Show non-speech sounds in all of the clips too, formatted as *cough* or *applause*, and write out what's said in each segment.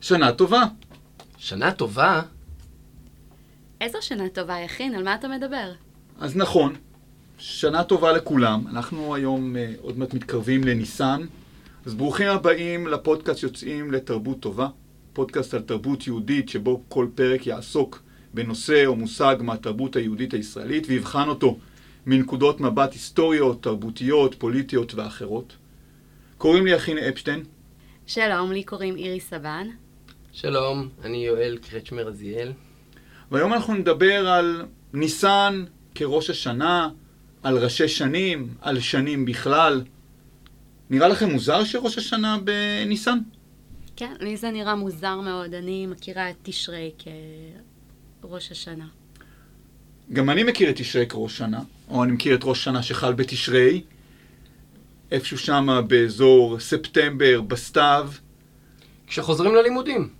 שנה טובה. שנה טובה? איזו שנה טובה, יכין? על מה אתה מדבר? אז נכון, שנה טובה לכולם. אנחנו היום uh, עוד מעט מתקרבים לניסן. אז ברוכים הבאים לפודקאסט יוצאים לתרבות טובה. פודקאסט על תרבות יהודית שבו כל פרק יעסוק בנושא או מושג מהתרבות היהודית הישראלית ויבחן אותו מנקודות מבט היסטוריות, תרבותיות, פוליטיות ואחרות. קוראים לי יכין אפשטיין. שלום, לי קוראים אירי סבן. שלום, אני יואל קרצ'מר עזיאל. והיום אנחנו נדבר על ניסן כראש השנה, על ראשי שנים, על שנים בכלל. נראה לכם מוזר שראש השנה בניסן? כן, לי זה נראה מוזר מאוד. אני מכירה את תשרי כראש השנה. גם אני מכיר את תשרי כראש שנה, או אני מכיר את ראש שנה שחל בתשרי, איפשהו שם באזור ספטמבר, בסתיו. כשחוזרים ללימודים.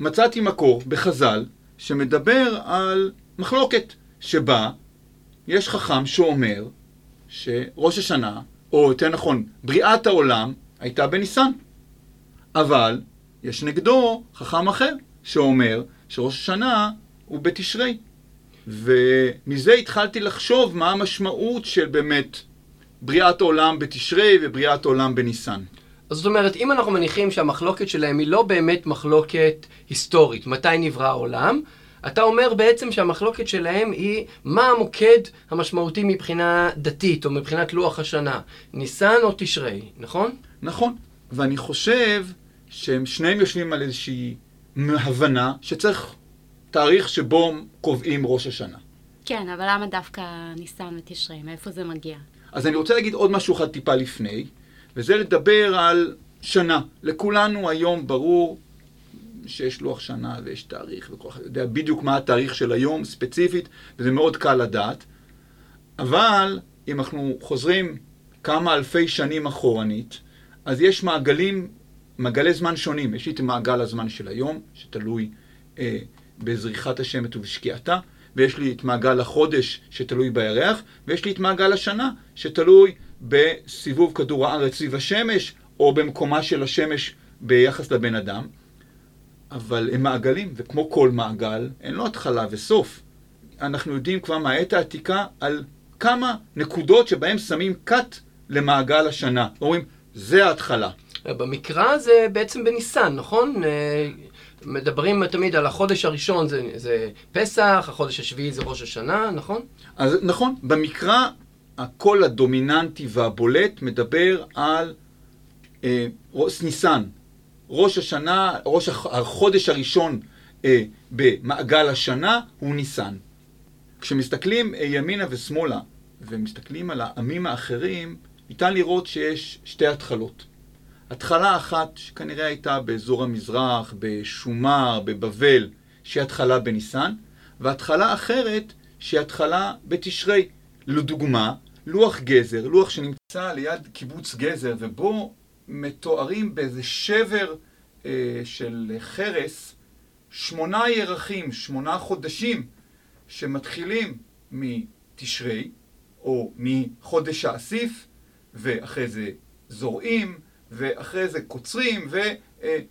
מצאתי מקור בחז"ל שמדבר על מחלוקת שבה יש חכם שאומר שראש השנה, או יותר נכון, בריאת העולם, הייתה בניסן. אבל יש נגדו חכם אחר שאומר שראש השנה הוא בתשרי. ומזה התחלתי לחשוב מה המשמעות של באמת בריאת העולם בתשרי ובריאת העולם בניסן. אז זאת אומרת, אם אנחנו מניחים שהמחלוקת שלהם היא לא באמת מחלוקת היסטורית, מתי נברא העולם, אתה אומר בעצם שהמחלוקת שלהם היא מה המוקד המשמעותי מבחינה דתית או מבחינת לוח השנה, ניסן או תשרי, נכון? נכון, ואני חושב שהם שניהם יושבים על איזושהי הבנה שצריך תאריך שבו קובעים ראש השנה. כן, אבל למה דווקא ניסן ותשרי? מאיפה זה מגיע? אז אני רוצה להגיד עוד משהו אחד טיפה לפני, וזה לדבר על שנה. לכולנו היום ברור שיש לוח שנה ויש תאריך, וכל אחד יודע בדיוק מה התאריך של היום ספציפית, וזה מאוד קל לדעת. אבל אם אנחנו חוזרים כמה אלפי שנים אחורנית, אז יש מעגלים, מעגלי זמן שונים. יש לי את מעגל הזמן של היום, שתלוי אה, בזריחת השמש ובשקיעתה, ויש לי את מעגל החודש שתלוי בירח, ויש לי את מעגל השנה שתלוי בסיבוב כדור הארץ סביב השמש, או במקומה של השמש ביחס לבן אדם. אבל הם מעגלים, וכמו כל מעגל, אין לו התחלה וסוף. אנחנו יודעים כבר מהעת העתיקה על כמה נקודות שבהם שמים cut למעגל השנה. אומרים, זה ההתחלה. במקרא זה בעצם בניסן, נכון? מדברים תמיד על החודש הראשון זה, זה פסח, החודש השביעי זה ראש השנה, נכון? אז נכון, במקרא הקול הדומיננטי והבולט מדבר על אה, ניסן. ראש השנה, ראש החודש הראשון אה, במעגל השנה הוא ניסן. כשמסתכלים אה, ימינה ושמאלה ומסתכלים על העמים האחרים, ניתן לראות שיש שתי התחלות. התחלה אחת שכנראה הייתה באזור המזרח, בשומר, בבבל, שהיא התחלה בניסן, והתחלה אחרת שהיא התחלה בתשרי. לדוגמה, לוח גזר, לוח שנמצא ליד קיבוץ גזר, ובו מתוארים באיזה שבר אה, של חרס שמונה ירחים, שמונה חודשים, שמתחילים מתשרי, או מחודש האסיף, ואחרי זה זורעים, ואחרי זה קוצרים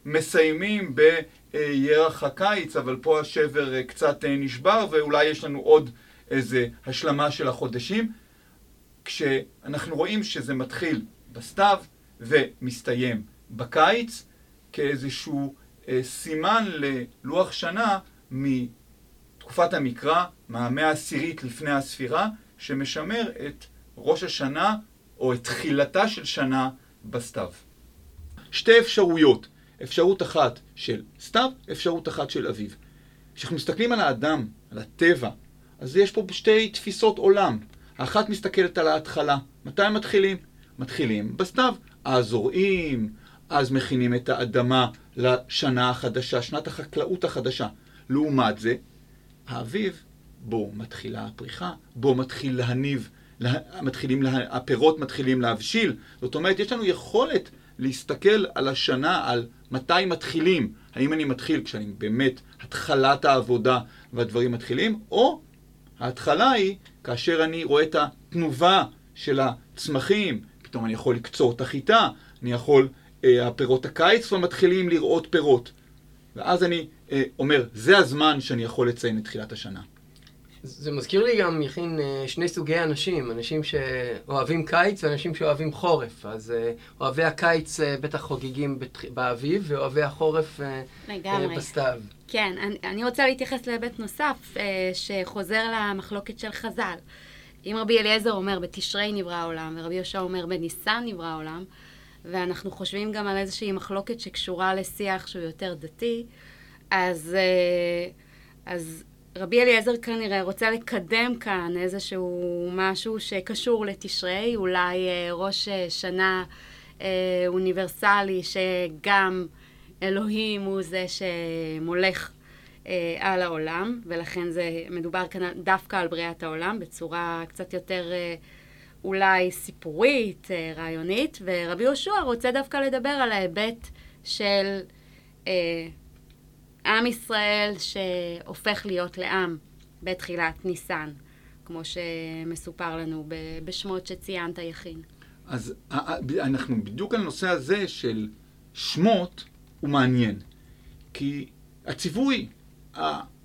ומסיימים בירח הקיץ, אבל פה השבר קצת נשבר ואולי יש לנו עוד איזה השלמה של החודשים. כשאנחנו רואים שזה מתחיל בסתיו ומסתיים בקיץ כאיזשהו סימן ללוח שנה מתקופת המקרא, מהמאה העשירית לפני הספירה, שמשמר את ראש השנה או את תחילתה של שנה בסתיו. שתי אפשרויות, אפשרות אחת של סתיו, אפשרות אחת של אביב. כשאנחנו מסתכלים על האדם, על הטבע, אז יש פה שתי תפיסות עולם. האחת מסתכלת על ההתחלה. מתי מתחילים? מתחילים בסתיו. אז זורעים, אז מכינים את האדמה לשנה החדשה, שנת החקלאות החדשה. לעומת זה, האביב, בו מתחילה הפריחה, בו מתחיל להניב, לה, מתחילים, לה, הפירות מתחילים להבשיל. זאת אומרת, יש לנו יכולת להסתכל על השנה, על מתי מתחילים. האם אני מתחיל כשאני באמת התחלת העבודה והדברים מתחילים, או ההתחלה היא כאשר אני רואה את התנובה של הצמחים, פתאום אני יכול לקצור את החיטה, אני יכול, אה, הפירות הקיץ כבר מתחילים לראות פירות. ואז אני אה, אומר, זה הזמן שאני יכול לציין את תחילת השנה. זה מזכיר לי גם, יכין, אה, שני סוגי אנשים, אנשים שאוהבים קיץ ואנשים שאוהבים חורף. אז אה, אוהבי הקיץ אה, בטח חוגגים. באביב, ואוהבי החורף לגמרי. בסתיו. כן, אני, אני רוצה להתייחס להיבט נוסף, שחוזר למחלוקת של חז"ל. אם רבי אליעזר אומר בתשרי נברא העולם, ורבי יהושע אומר בניסן נברא העולם, ואנחנו חושבים גם על איזושהי מחלוקת שקשורה לשיח שהוא יותר דתי, אז, אז רבי אליעזר כנראה רוצה לקדם כאן איזשהו משהו שקשור לתשרי, אולי אה, ראש אה, שנה אה, אוניברסלי שגם אלוהים הוא זה שמולך אה, על העולם, ולכן זה מדובר כאן דווקא על בריאת העולם בצורה קצת יותר אה, אולי סיפורית, אה, רעיונית, ורבי יהושע רוצה דווקא לדבר על ההיבט של אה, עם ישראל שהופך להיות לעם בתחילת ניסן, כמו שמסופר לנו בשמות שציינת, יכין. אז אנחנו בדיוק על הנושא הזה של שמות הוא מעניין. כי הציווי,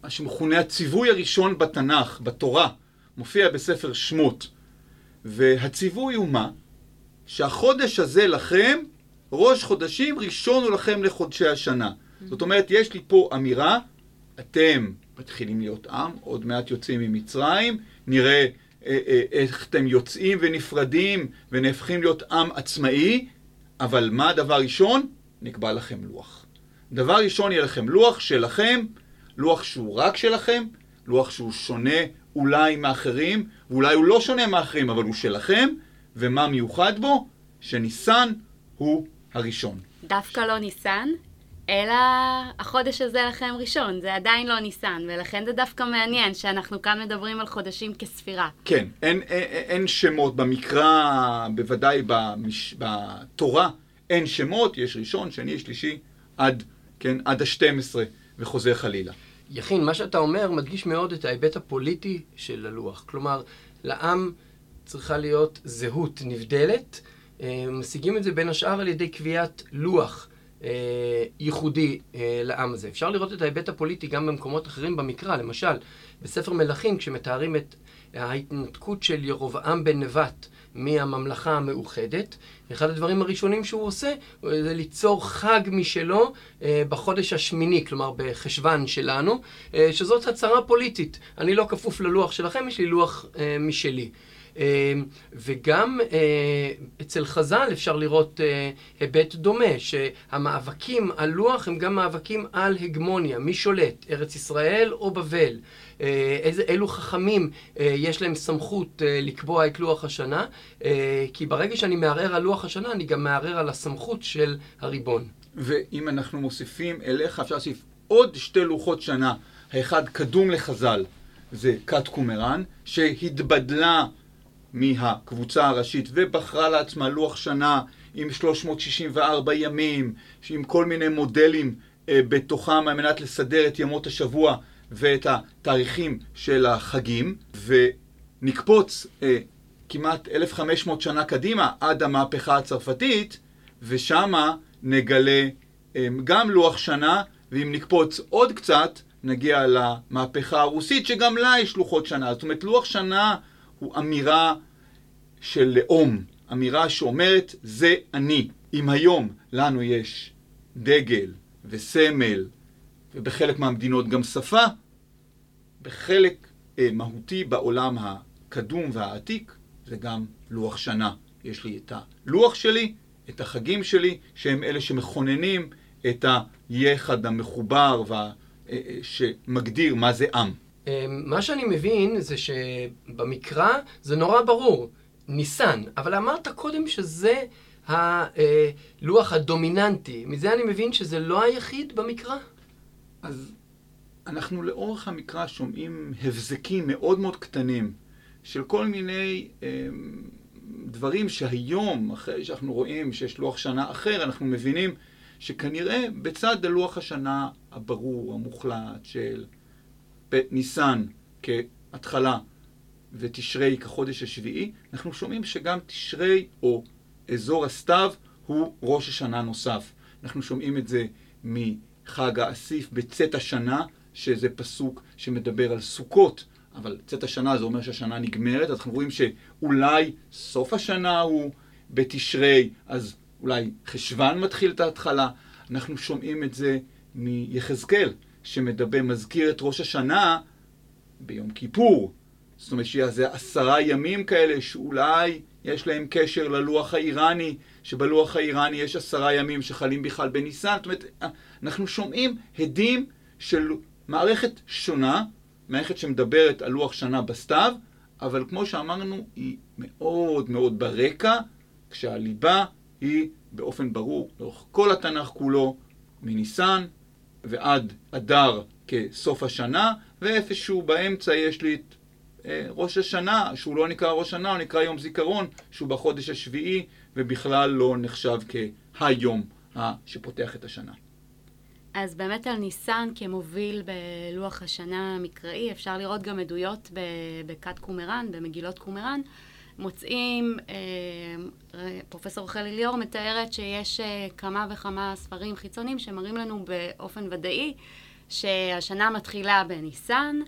שמכונה הציווי הראשון בתנ"ך, בתורה, מופיע בספר שמות. והציווי הוא מה? שהחודש הזה לכם, ראש חודשים ראשון הוא לכם לחודשי השנה. זאת אומרת, יש לי פה אמירה, אתם מתחילים להיות עם, עוד מעט יוצאים ממצרים, נראה אה, אה, איך אתם יוצאים ונפרדים ונהפכים להיות עם עצמאי, אבל מה הדבר הראשון? נקבע לכם לוח. דבר ראשון יהיה לכם לוח שלכם, לוח שהוא רק שלכם, לוח שהוא שונה אולי מאחרים, ואולי הוא לא שונה מאחרים, אבל הוא שלכם, ומה מיוחד בו? שניסן הוא הראשון. דווקא לא ניסן, אלא החודש הזה לכם ראשון, זה עדיין לא ניסן, ולכן זה דווקא מעניין שאנחנו כאן מדברים על חודשים כספירה. כן, אין, אין, אין שמות במקרא, בוודאי במש, בתורה, אין שמות, יש ראשון, שני, שלישי, עד, כן, עד ה-12, וחוזר חלילה. יכין, מה שאתה אומר מדגיש מאוד את ההיבט הפוליטי של הלוח. כלומר, לעם צריכה להיות זהות נבדלת. אה, משיגים את זה בין השאר על ידי קביעת לוח. אה, ייחודי אה, לעם הזה. אפשר לראות את ההיבט הפוליטי גם במקומות אחרים במקרא, למשל, בספר מלכים, כשמתארים את ההתנתקות של ירבעם בן נבט מהממלכה המאוחדת, אחד הדברים הראשונים שהוא עושה זה ליצור חג משלו אה, בחודש השמיני, כלומר בחשוון שלנו, שזאת הצהרה פוליטית. אני לא כפוף ללוח שלכם, יש לי לוח משלי. אמ, וגם אה, אצל חז"ל אפשר לראות אה, היבט דומה, שהמאבקים על לוח הם גם מאבקים על הגמוניה, מי שולט, ארץ ישראל או בבל. אה, איזה, אילו חכמים יש להם סמכות לקבוע את לוח השנה, כי ברגע שאני מערער על לוח השנה, אני גם מערער על הסמכות של הריבון. ואם אנחנו מוסיפים אליך, אפשר להוסיף עוד שתי לוחות שנה. האחד קדום לחז"ל, זה כת קומראן, שהתבדלה מהקבוצה הראשית ובחרה לעצמה לוח שנה עם 364 ימים, עם כל מיני מודלים אה, בתוכם על מנת לסדר את ימות השבוע ואת התאריכים של החגים, ונקפוץ אה, כמעט 1500 שנה קדימה עד המהפכה הצרפתית, ושמה נגלה אה, גם לוח שנה, ואם נקפוץ עוד קצת, נגיע למהפכה הרוסית, שגם לה יש לוחות שנה. זאת אומרת, לוח שנה הוא אמירה של לאום, אמירה שאומרת זה אני. אם היום לנו יש דגל וסמל, ובחלק מהמדינות גם שפה, בחלק אה, מהותי בעולם הקדום והעתיק זה גם לוח שנה. יש לי את הלוח שלי, את החגים שלי, שהם אלה שמכוננים את היחד המחובר וה, אה, אה, שמגדיר מה זה עם. אמ, מה שאני מבין זה שבמקרא זה נורא ברור, ניסן, אבל אמרת קודם שזה הלוח הדומיננטי, מזה אני מבין שזה לא היחיד במקרא? אז אנחנו לאורך המקרא שומעים הבזקים מאוד מאוד קטנים של כל מיני אה, דברים שהיום, אחרי שאנחנו רואים שיש לוח שנה אחר, אנחנו מבינים שכנראה בצד הלוח השנה הברור, המוחלט של ניסן כהתחלה ותשרי כחודש השביעי, אנחנו שומעים שגם תשרי או אזור הסתיו הוא ראש השנה נוסף. אנחנו שומעים את זה חג האסיף בצאת השנה, שזה פסוק שמדבר על סוכות, אבל צאת השנה זה אומר שהשנה נגמרת, אז אנחנו רואים שאולי סוף השנה הוא בתשרי, אז אולי חשוון מתחיל את ההתחלה. אנחנו שומעים את זה מיחזקאל, שמדבר, מזכיר את ראש השנה ביום כיפור. זאת אומרת שיהיה זה עשרה ימים כאלה שאולי יש להם קשר ללוח האיראני, שבלוח האיראני יש עשרה ימים שחלים בכלל בניסן. זאת אומרת, אנחנו שומעים הדים של מערכת שונה, מערכת שמדברת על לוח שנה בסתיו, אבל כמו שאמרנו, היא מאוד מאוד ברקע, כשהליבה היא באופן ברור לאורך כל התנ"ך כולו, מניסן ועד אדר כסוף השנה, ואיפשהו באמצע יש לי את ראש השנה, שהוא לא נקרא ראש השנה, הוא נקרא יום זיכרון, שהוא בחודש השביעי, ובכלל לא נחשב כהיום שפותח את השנה. אז באמת על ניסן כמוביל בלוח השנה המקראי, אפשר לראות גם עדויות בכת קומראן, במגילות קומראן. מוצאים, אה, פרופסור רחלי ליאור מתארת שיש אה, כמה וכמה ספרים חיצוניים שמראים לנו באופן ודאי שהשנה מתחילה בניסן,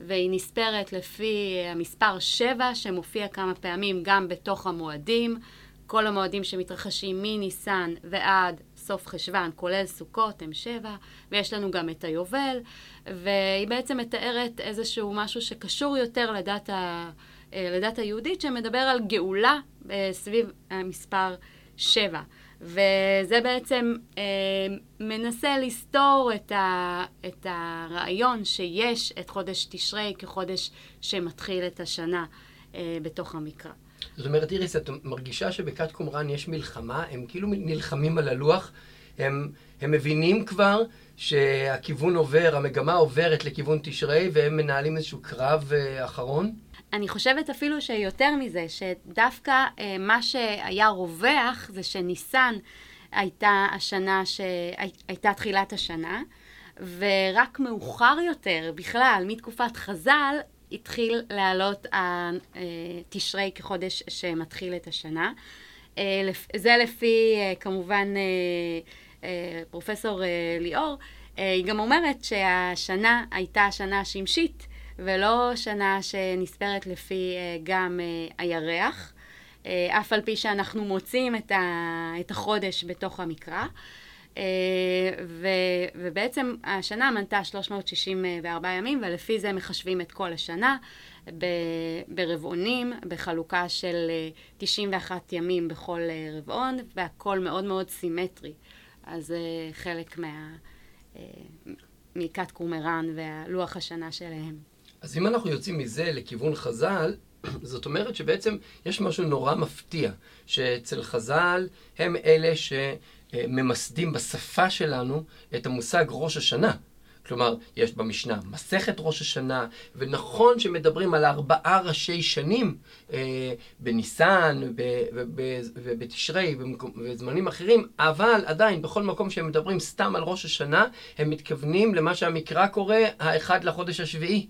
והיא נספרת לפי המספר 7 שמופיע כמה פעמים גם בתוך המועדים. כל המועדים שמתרחשים מניסן ועד סוף חשוון, כולל סוכות, הם שבע, ויש לנו גם את היובל, והיא בעצם מתארת איזשהו משהו שקשור יותר לדת, ה, אה, לדת היהודית, שמדבר על גאולה אה, סביב המספר שבע. וזה בעצם אה, מנסה לסתור את, ה, את הרעיון שיש את חודש תשרי כחודש שמתחיל את השנה אה, בתוך המקרא. זאת אומרת, איריס, את מרגישה שבכת קומראן יש מלחמה? הם כאילו נלחמים על הלוח? הם, הם מבינים כבר שהכיוון עובר, המגמה עוברת לכיוון תשרי, והם מנהלים איזשהו קרב אה, אחרון? אני חושבת אפילו שיותר מזה, שדווקא אה, מה שהיה רווח זה שניסן הייתה השנה שהייתה תחילת השנה, ורק מאוחר יותר, בכלל, מתקופת חז"ל, התחיל לעלות התשרי כחודש שמתחיל את השנה. אה, זה לפי, אה, כמובן, אה, פרופסור ליאור. היא גם אומרת שהשנה הייתה שנה שמשית, ולא שנה שנספרת לפי גם הירח, אף על פי שאנחנו מוצאים את החודש בתוך המקרא. אה, ו, ובעצם השנה מנתה 364 ימים, ולפי זה מחשבים את כל השנה ברבעונים, בחלוקה של 91 אה, ימים בכל אה, רבעון, והכל מאוד מאוד סימטרי. אז זה חלק מה... מכת קומראן והלוח השנה שלהם. אז אם אנחנו יוצאים מזה לכיוון חז"ל, *clears throat* זאת אומרת שבעצם יש משהו נורא מפתיע, שאצל חז"ל הם אלה ש... ממסדים בשפה שלנו את המושג ראש השנה. כלומר, יש במשנה מסכת ראש השנה, ונכון שמדברים על ארבעה ראשי שנים אה, בניסן ובתשרי ובזמנים אחרים, אבל עדיין, בכל מקום שהם מדברים סתם על ראש השנה, הם מתכוונים למה שהמקרא קורא האחד לחודש השביעי.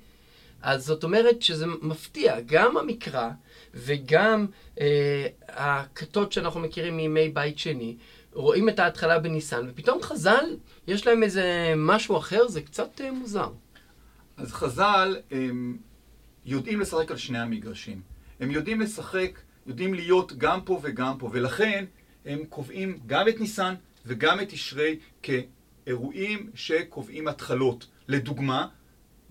אז זאת אומרת שזה מפתיע, גם המקרא וגם אה, הכתות שאנחנו מכירים מימי בית שני, רואים את ההתחלה בניסן, ופתאום חז"ל, יש להם איזה משהו אחר, זה קצת uh, מוזר. אז חז"ל הם יודעים לשחק על שני המגרשים. הם יודעים לשחק, יודעים להיות גם פה וגם פה, ולכן הם קובעים גם את ניסן וגם את תשרי כאירועים שקובעים התחלות. לדוגמה,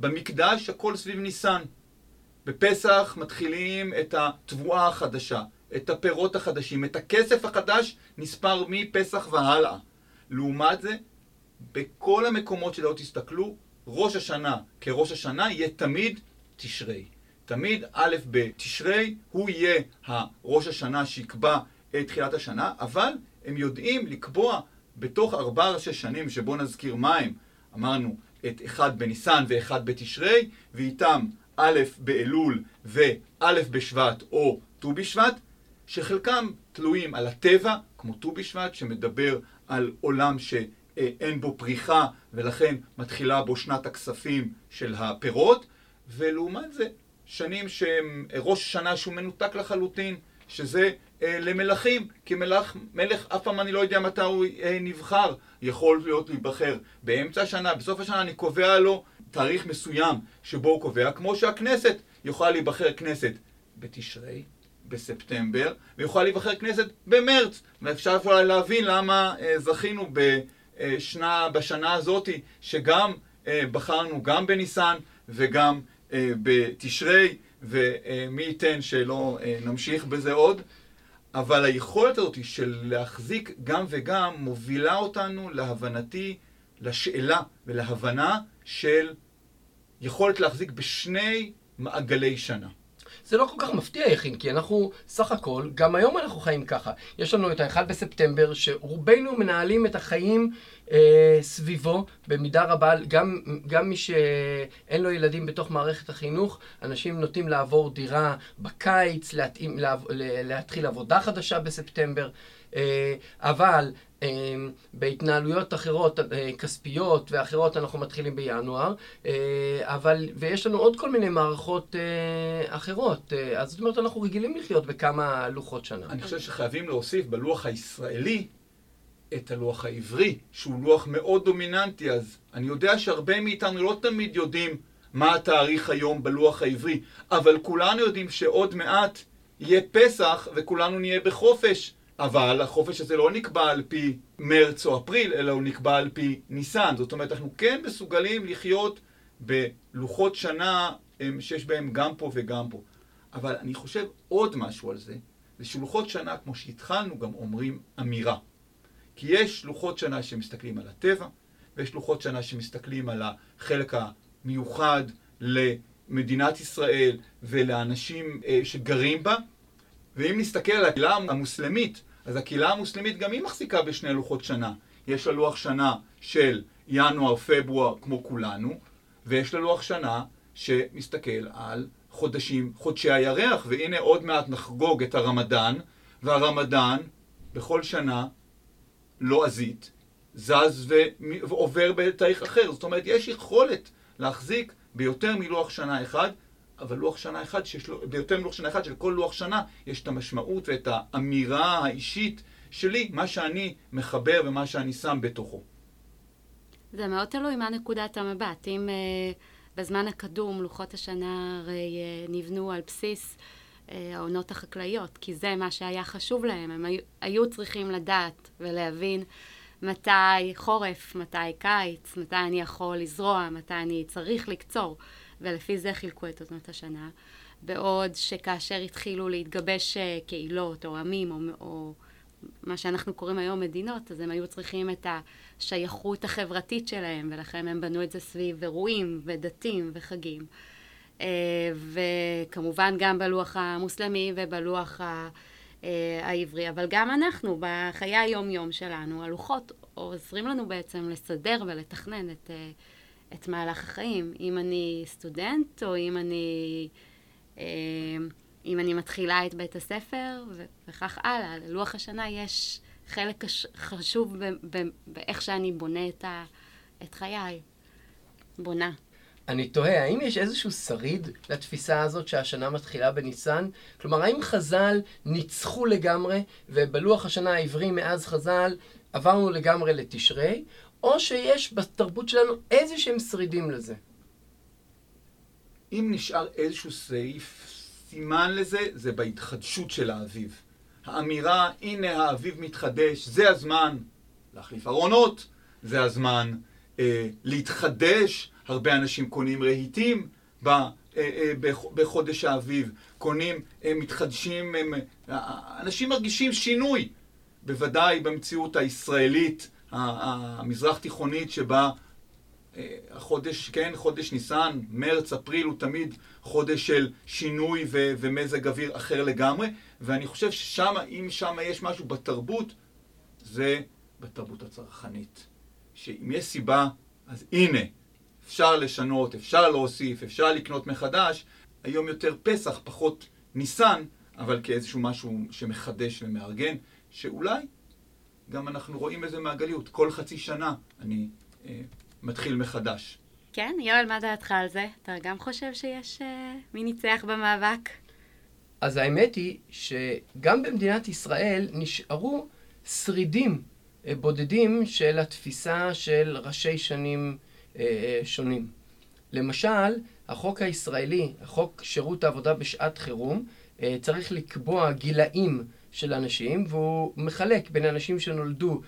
במקדש הכל סביב ניסן. בפסח מתחילים את התבואה החדשה. את הפירות החדשים, את הכסף החדש נספר מפסח והלאה. לעומת זה, בכל המקומות שלא תסתכלו, ראש השנה כראש השנה יהיה תמיד תשרי. תמיד א' בתשרי הוא יהיה הראש השנה שיקבע את תחילת השנה, אבל הם יודעים לקבוע בתוך ארבע ראשי שנים, שבו נזכיר מהם, אמרנו את אחד בניסן ואחד בתשרי, ואיתם א' באלול וא' בשבט או ט"ו בשבט, שחלקם תלויים על הטבע, כמו ט"ו בשבט, שמדבר על עולם שאין בו פריחה ולכן מתחילה בו שנת הכספים של הפירות, ולעומת זה שנים שהם ראש השנה שהוא מנותק לחלוטין, שזה אה, למלכים, כי מלך, מלך אף פעם אני לא יודע מתי הוא אה, נבחר, יכול להיות להיבחר באמצע השנה, בסוף השנה אני קובע לו תאריך מסוים שבו הוא קובע, כמו שהכנסת יכולה להיבחר כנסת בתשרי, בספטמבר, ויכולה להיבחר כנסת במרץ. ואפשר אפשר להבין למה אה, זכינו בשנה, בשנה הזאת, שגם אה, בחרנו גם בניסן וגם אה, בתשרי, ומי ייתן שלא אה, נמשיך בזה עוד. אבל היכולת הזאת של להחזיק גם וגם מובילה אותנו להבנתי, לשאלה ולהבנה של יכולת להחזיק בשני מעגלי שנה. זה לא כל כך מפתיע, יכין, כי אנחנו, סך הכל, גם היום אנחנו חיים ככה. יש לנו את ה-1 בספטמבר, שרובנו מנהלים את החיים אה, סביבו, במידה רבה, גם, גם מי שאין לו ילדים בתוך מערכת החינוך, אנשים נוטים לעבור דירה בקיץ, להתאים, לה, להתחיל עבודה חדשה בספטמבר. אה, אבל אה, בהתנהלויות אחרות, אה, כספיות ואחרות, אנחנו מתחילים בינואר, אבל, ויש לנו עוד כל מיני מערכות אחרות. אז זאת אומרת, אנחנו רגילים לחיות בכמה לוחות שנה. אני חושב שחייבים להוסיף בלוח הישראלי את הלוח העברי, שהוא לוח מאוד דומיננטי, אז אני יודע שהרבה מאיתנו לא תמיד יודעים מה התאריך היום בלוח העברי, אבל כולנו יודעים שעוד מעט יהיה פסח וכולנו נהיה בחופש. אבל החופש הזה לא נקבע על פי מרץ או אפריל, אלא הוא נקבע על פי ניסן. זאת אומרת, אנחנו כן מסוגלים לחיות בלוחות שנה שיש בהם גם פה וגם פה. אבל אני חושב עוד משהו על זה, זה שלוחות שנה, כמו שהתחלנו, גם אומרים אמירה. כי יש לוחות שנה שמסתכלים על הטבע, ויש לוחות שנה שמסתכלים על החלק המיוחד למדינת ישראל ולאנשים אה, שגרים בה, ואם נסתכל על הקהילה המוסלמית, אז הקהילה המוסלמית גם היא מחזיקה בשני לוחות שנה. יש לה לוח שנה של ינואר-פברואר כמו כולנו, ויש לה לוח שנה שמסתכל על חודשים, חודשי הירח, והנה עוד מעט נחגוג את הרמדאן, והרמדאן בכל שנה לועזית זז ועובר בתאריך אחר. זאת אומרת, יש יכולת להחזיק ביותר מלוח שנה אחד אבל לוח שנה אחד, שיש לו, ביותר מלוח שנה אחד, של כל לוח שנה, יש את המשמעות ואת האמירה האישית שלי, מה שאני מחבר ומה שאני שם בתוכו. זה מאוד תלוי מה נקודת המבט. אם uh, בזמן הקדום לוחות השנה הרי uh, נבנו על בסיס uh, העונות החקלאיות, כי זה מה שהיה חשוב להם. הם היו, היו צריכים לדעת ולהבין מתי חורף, מתי קיץ, מתי אני יכול לזרוע, מתי אני צריך לקצור. ולפי זה חילקו את עונות השנה. בעוד שכאשר התחילו להתגבש אה, קהילות או עמים או, או מה שאנחנו קוראים היום מדינות, אז הם היו צריכים את השייכות החברתית שלהם, ולכן הם בנו את זה סביב אירועים ודתים וחגים. אה, וכמובן גם בלוח המוסלמי ובלוח אה, העברי, אבל גם אנחנו, בחיי היום-יום שלנו, הלוחות עוזרים לנו בעצם לסדר ולתכנן את... את מהלך החיים. אם אני סטודנט, או אם אני, אה, אם אני מתחילה את בית הספר, וכך הלאה. ללוח השנה יש חלק חשוב באיך שאני בונה את, ה, את חיי. בונה. אני תוהה, האם יש איזשהו שריד לתפיסה הזאת שהשנה מתחילה בניסן? כלומר, האם חז"ל ניצחו לגמרי, ובלוח השנה העברי מאז חז"ל עברנו לגמרי לתשרי, או שיש בתרבות שלנו איזה שהם שרידים לזה. אם נשאר איזשהו סעיף, סימן לזה, זה בהתחדשות של האביב. האמירה, הנה האביב מתחדש, זה הזמן להחליף ארונות, זה הזמן אה, להתחדש, הרבה אנשים קונים רהיטים ב, אה, אה, בחודש האביב, קונים, אה, מתחדשים, אה, אנשים מרגישים שינוי, בוודאי במציאות הישראלית המזרח תיכונית שבה אה, החודש, כן, חודש ניסן, מרץ, אפריל הוא תמיד חודש של שינוי ו- ומזג אוויר אחר לגמרי, ואני חושב ששם, אם שם יש משהו בתרבות, זה בתרבות הצרכנית. שאם יש סיבה, אז הנה, אפשר לשנות, אפשר להוסיף, אפשר לקנות מחדש. היום יותר פסח, פחות ניסן, אבל כאיזשהו משהו שמחדש ומארגן, שאולי גם אנחנו רואים איזה מעגליות. כל חצי שנה אני אה, מתחיל מחדש. כן, יואל, מה דעתך על זה? אתה גם חושב שיש אה, מי ניצח במאבק? אז האמת היא שגם במדינת ישראל נשארו שרידים אה, בודדים של התפיסה של ראשי שנים אה, שונים. למשל, החוק הישראלי, החוק שירות העבודה בשעת חירום, צריך לקבוע גילאים של אנשים, והוא מחלק בין אנשים שנולדו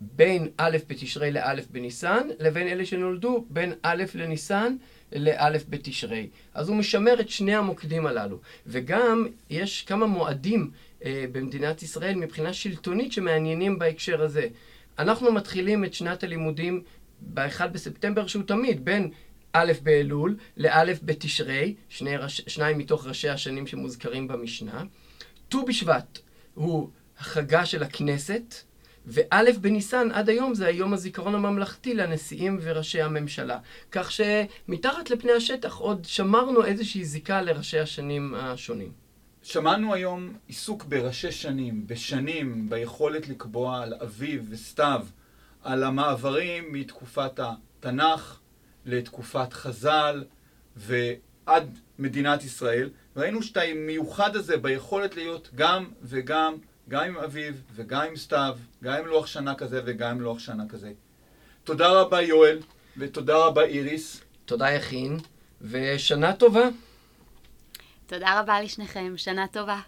בין א' בתשרי לא' בניסן, לבין אלה שנולדו בין א' לניסן לא' בתשרי. אז הוא משמר את שני המוקדים הללו. וגם יש כמה מועדים אה, במדינת ישראל מבחינה שלטונית שמעניינים בהקשר הזה. אנחנו מתחילים את שנת הלימודים ב-1 בספטמבר, שהוא תמיד בין א' באלול לא' בתשרי, שני ראש, שניים מתוך ראשי השנים שמוזכרים במשנה. ט"ו בשבט הוא החגה של הכנסת, וא' בניסן עד היום זה היום הזיכרון הממלכתי לנשיאים וראשי הממשלה. כך שמתחת לפני השטח עוד שמרנו איזושהי זיקה לראשי השנים השונים. שמענו היום עיסוק בראשי שנים, בשנים, ביכולת לקבוע על אביב וסתיו, על המעברים מתקופת התנ"ך לתקופת חז"ל ועד מדינת ישראל. ראינו שאתה מיוחד הזה ביכולת להיות גם וגם, גם עם אביב וגם עם סתיו, גם עם לוח שנה כזה וגם עם לוח שנה כזה. תודה רבה יואל, ותודה רבה איריס. תודה יכין, ושנה טובה. תודה רבה לשניכם, שנה טובה.